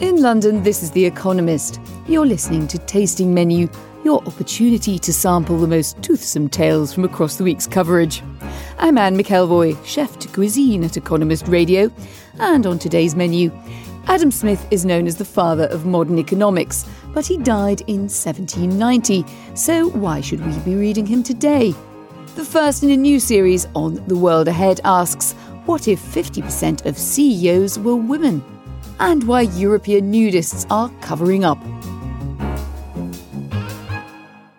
In London, this is The Economist. You're listening to Tasting Menu, your opportunity to sample the most toothsome tales from across the week's coverage. I'm Anne McElvoy, chef de cuisine at Economist Radio, and on today's menu, Adam Smith is known as the father of modern economics, but he died in 1790, so why should we be reading him today? The first in a new series on The World Ahead asks, what if 50% of CEOs were women? And why European nudists are covering up.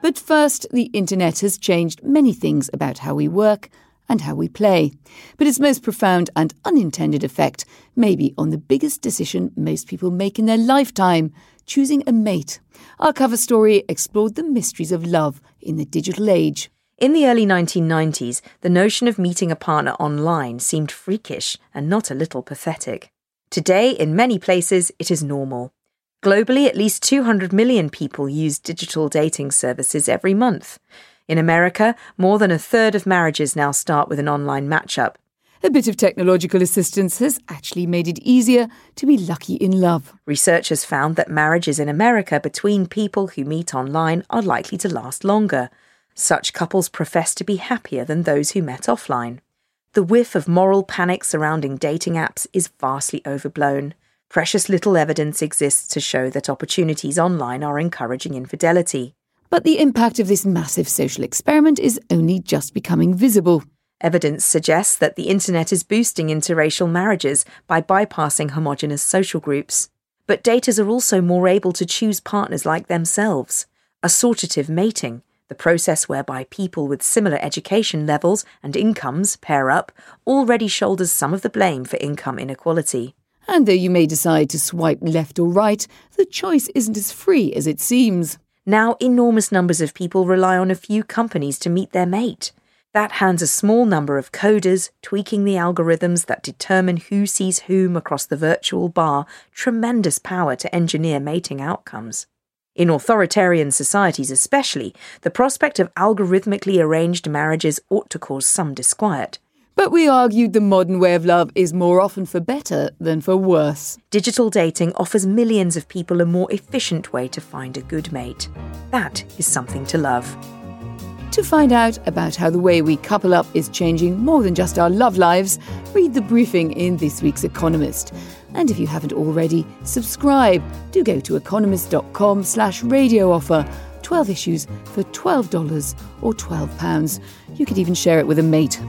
But first, the internet has changed many things about how we work and how we play. But its most profound and unintended effect may be on the biggest decision most people make in their lifetime choosing a mate. Our cover story explored the mysteries of love in the digital age. In the early 1990s, the notion of meeting a partner online seemed freakish and not a little pathetic. Today, in many places, it is normal. Globally, at least 200 million people use digital dating services every month. In America, more than a third of marriages now start with an online matchup. A bit of technological assistance has actually made it easier to be lucky in love. Researchers found that marriages in America between people who meet online are likely to last longer. Such couples profess to be happier than those who met offline. The whiff of moral panic surrounding dating apps is vastly overblown. Precious little evidence exists to show that opportunities online are encouraging infidelity. But the impact of this massive social experiment is only just becoming visible. Evidence suggests that the internet is boosting interracial marriages by bypassing homogenous social groups. But daters are also more able to choose partners like themselves. Assortative mating, the process whereby people with similar education levels and incomes pair up, already shoulders some of the blame for income inequality. And though you may decide to swipe left or right, the choice isn't as free as it seems. Now, enormous numbers of people rely on a few companies to meet their mate. That hands a small number of coders tweaking the algorithms that determine who sees whom across the virtual bar tremendous power to engineer mating outcomes. In authoritarian societies, especially, the prospect of algorithmically arranged marriages ought to cause some disquiet. But we argued the modern way of love is more often for better than for worse. Digital dating offers millions of people a more efficient way to find a good mate. That is something to love. To find out about how the way we couple up is changing more than just our love lives, read the briefing in this week's Economist. And if you haven't already, subscribe. Do go to economist.com slash radio offer. 12 issues for $12 or £12. You could even share it with a mate.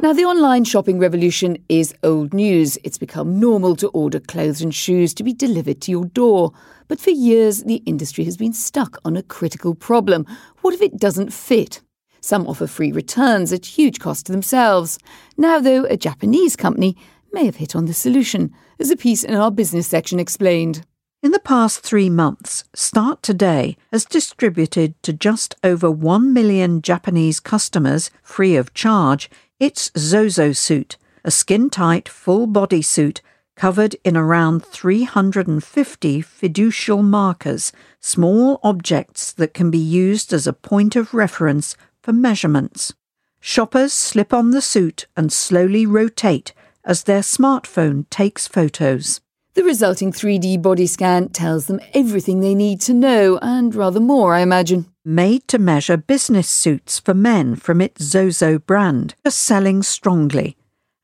Now, the online shopping revolution is old news. It's become normal to order clothes and shoes to be delivered to your door. But for years, the industry has been stuck on a critical problem. What if it doesn't fit? Some offer free returns at huge cost to themselves. Now, though, a Japanese company may have hit on the solution, as a piece in our business section explained. In the past three months, Start Today has distributed to just over 1 million Japanese customers, free of charge, its Zozo suit, a skin tight, full body suit covered in around 350 fiducial markers, small objects that can be used as a point of reference for measurements. Shoppers slip on the suit and slowly rotate as their smartphone takes photos. The resulting 3D body scan tells them everything they need to know, and rather more, I imagine. Made to measure business suits for men from its Zozo brand are selling strongly,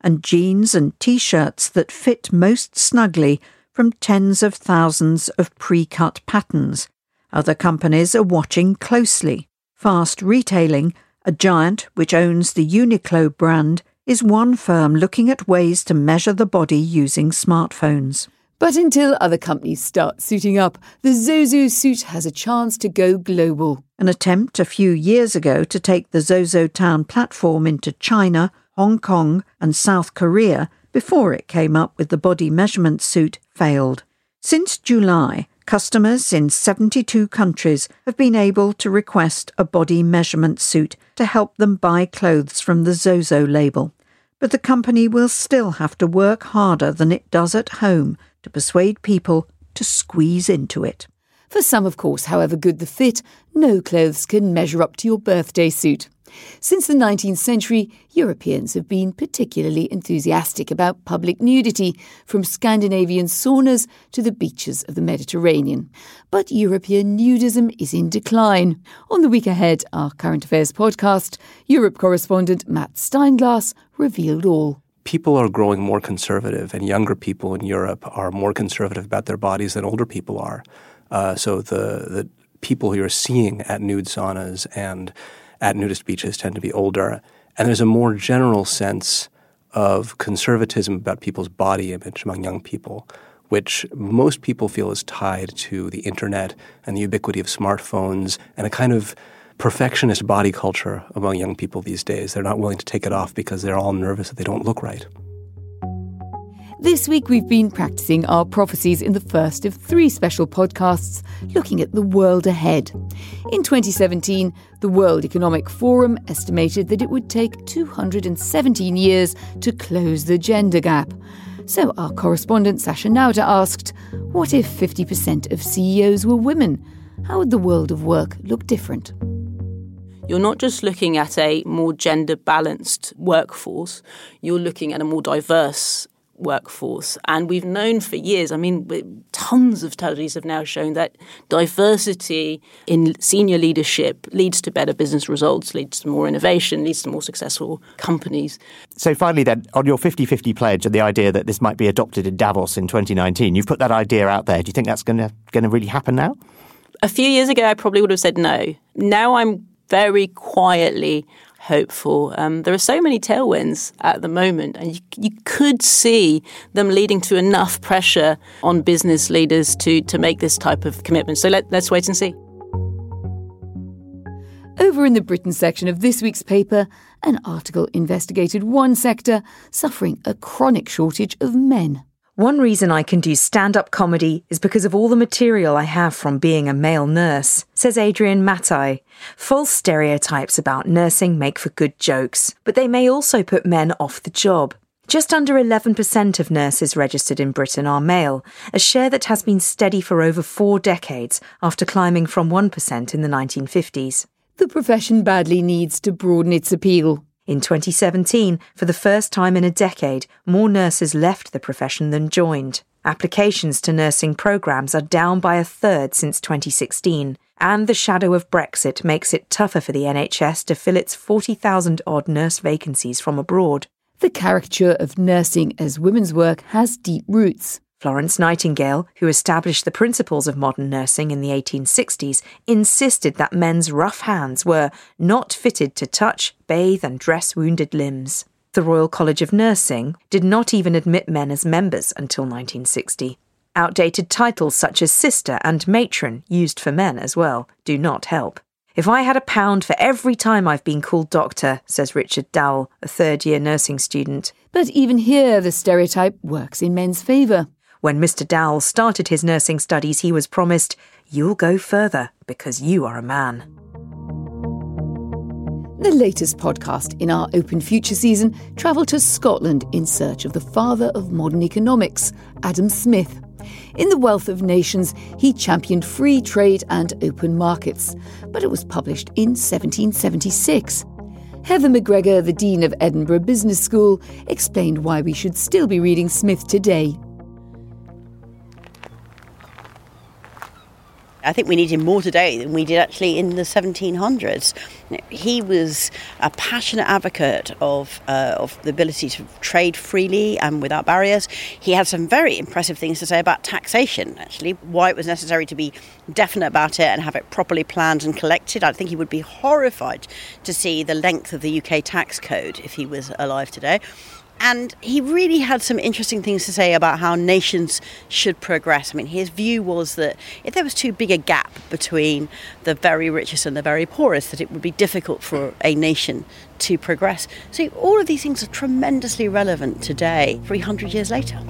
and jeans and t shirts that fit most snugly from tens of thousands of pre cut patterns. Other companies are watching closely. Fast Retailing, a giant which owns the Uniqlo brand, is one firm looking at ways to measure the body using smartphones. But until other companies start suiting up, the Zozo suit has a chance to go global. An attempt a few years ago to take the ZoZoTown platform into China, Hong Kong, and South Korea before it came up with the body measurement suit failed. Since July, customers in 72 countries have been able to request a body measurement suit to help them buy clothes from the Zozo label. But the company will still have to work harder than it does at home to persuade people to squeeze into it. For some, of course, however good the fit, no clothes can measure up to your birthday suit. Since the 19th century, Europeans have been particularly enthusiastic about public nudity, from Scandinavian saunas to the beaches of the Mediterranean. But European nudism is in decline. On the week ahead, our current affairs podcast, Europe correspondent Matt Steinglass revealed all people are growing more conservative, and younger people in Europe are more conservative about their bodies than older people are. Uh, so the the people you're seeing at nude saunas and at nudist beaches tend to be older, and there's a more general sense of conservatism about people's body image among young people, which most people feel is tied to the internet and the ubiquity of smartphones and a kind of perfectionist body culture among young people these days. They're not willing to take it off because they're all nervous that they don't look right. This week, we've been practicing our prophecies in the first of three special podcasts looking at the world ahead. In 2017, the World Economic Forum estimated that it would take 217 years to close the gender gap. So, our correspondent Sacha Nauta asked, What if 50% of CEOs were women? How would the world of work look different? You're not just looking at a more gender balanced workforce, you're looking at a more diverse workforce. And we've known for years, I mean, tons of studies have now shown that diversity in senior leadership leads to better business results, leads to more innovation, leads to more successful companies. So, finally, then, on your 50 50 pledge and the idea that this might be adopted in Davos in 2019, you've put that idea out there. Do you think that's going to really happen now? A few years ago, I probably would have said no. Now I'm very quietly hopeful. Um, there are so many tailwinds at the moment, and you, you could see them leading to enough pressure on business leaders to, to make this type of commitment. So let, let's wait and see. Over in the Britain section of this week's paper, an article investigated one sector suffering a chronic shortage of men. One reason I can do stand up comedy is because of all the material I have from being a male nurse, says Adrian Matai. False stereotypes about nursing make for good jokes, but they may also put men off the job. Just under 11% of nurses registered in Britain are male, a share that has been steady for over four decades after climbing from 1% in the 1950s. The profession badly needs to broaden its appeal. In 2017, for the first time in a decade, more nurses left the profession than joined. Applications to nursing programmes are down by a third since 2016, and the shadow of Brexit makes it tougher for the NHS to fill its 40,000 odd nurse vacancies from abroad. The caricature of nursing as women's work has deep roots. Florence Nightingale, who established the principles of modern nursing in the 1860s, insisted that men's rough hands were not fitted to touch, bathe, and dress wounded limbs. The Royal College of Nursing did not even admit men as members until 1960. Outdated titles such as sister and matron, used for men as well, do not help. If I had a pound for every time I've been called doctor, says Richard Dowell, a third year nursing student. But even here, the stereotype works in men's favour. When Mr. Dowell started his nursing studies, he was promised, You'll go further because you are a man. The latest podcast in our Open Future season travelled to Scotland in search of the father of modern economics, Adam Smith. In The Wealth of Nations, he championed free trade and open markets, but it was published in 1776. Heather McGregor, the Dean of Edinburgh Business School, explained why we should still be reading Smith today. I think we need him more today than we did actually in the 1700s. He was a passionate advocate of, uh, of the ability to trade freely and without barriers. He had some very impressive things to say about taxation, actually, why it was necessary to be definite about it and have it properly planned and collected. I think he would be horrified to see the length of the UK tax code if he was alive today. And he really had some interesting things to say about how nations should progress. I mean, his view was that if there was too big a gap between the very richest and the very poorest, that it would be difficult for a nation to progress. So all of these things are tremendously relevant today, 300 years later.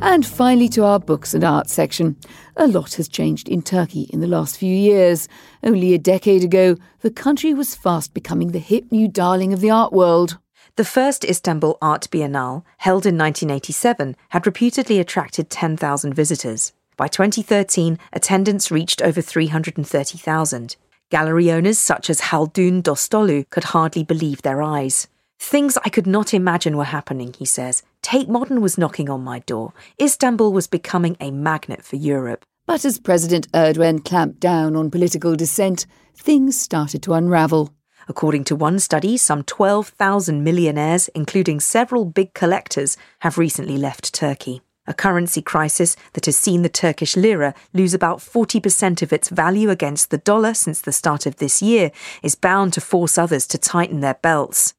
And finally, to our books and arts section. A lot has changed in Turkey in the last few years. Only a decade ago, the country was fast becoming the hip new darling of the art world. The first Istanbul Art Biennale, held in 1987, had reputedly attracted 10,000 visitors. By 2013, attendance reached over 330,000. Gallery owners such as Haldun Dostoğlu could hardly believe their eyes. Things I could not imagine were happening, he says. Tate Modern was knocking on my door. Istanbul was becoming a magnet for Europe. But as President Erdogan clamped down on political dissent, things started to unravel. According to one study, some 12,000 millionaires, including several big collectors, have recently left Turkey. A currency crisis that has seen the Turkish lira lose about 40% of its value against the dollar since the start of this year is bound to force others to tighten their belts.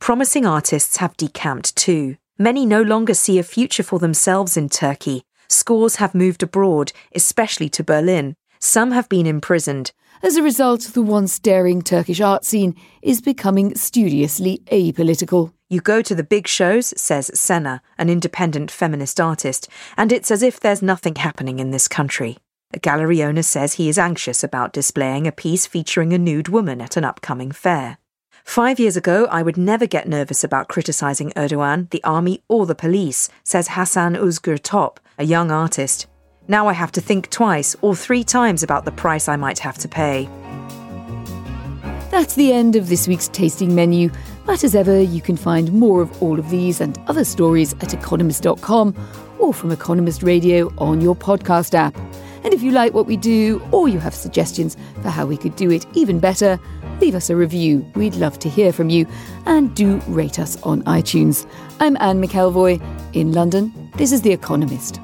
Promising artists have decamped too. Many no longer see a future for themselves in Turkey. Scores have moved abroad, especially to Berlin. Some have been imprisoned. As a result, the once daring Turkish art scene is becoming studiously apolitical. You go to the big shows, says Senna, an independent feminist artist, and it's as if there's nothing happening in this country. A gallery owner says he is anxious about displaying a piece featuring a nude woman at an upcoming fair. Five years ago, I would never get nervous about criticising Erdogan, the army, or the police, says Hasan Özgür Top, a young artist. Now I have to think twice or three times about the price I might have to pay. That's the end of this week's tasting menu. But as ever, you can find more of all of these and other stories at economist.com or from Economist Radio on your podcast app. And if you like what we do or you have suggestions for how we could do it even better, leave us a review. We'd love to hear from you. And do rate us on iTunes. I'm Anne McElvoy in London. This is The Economist.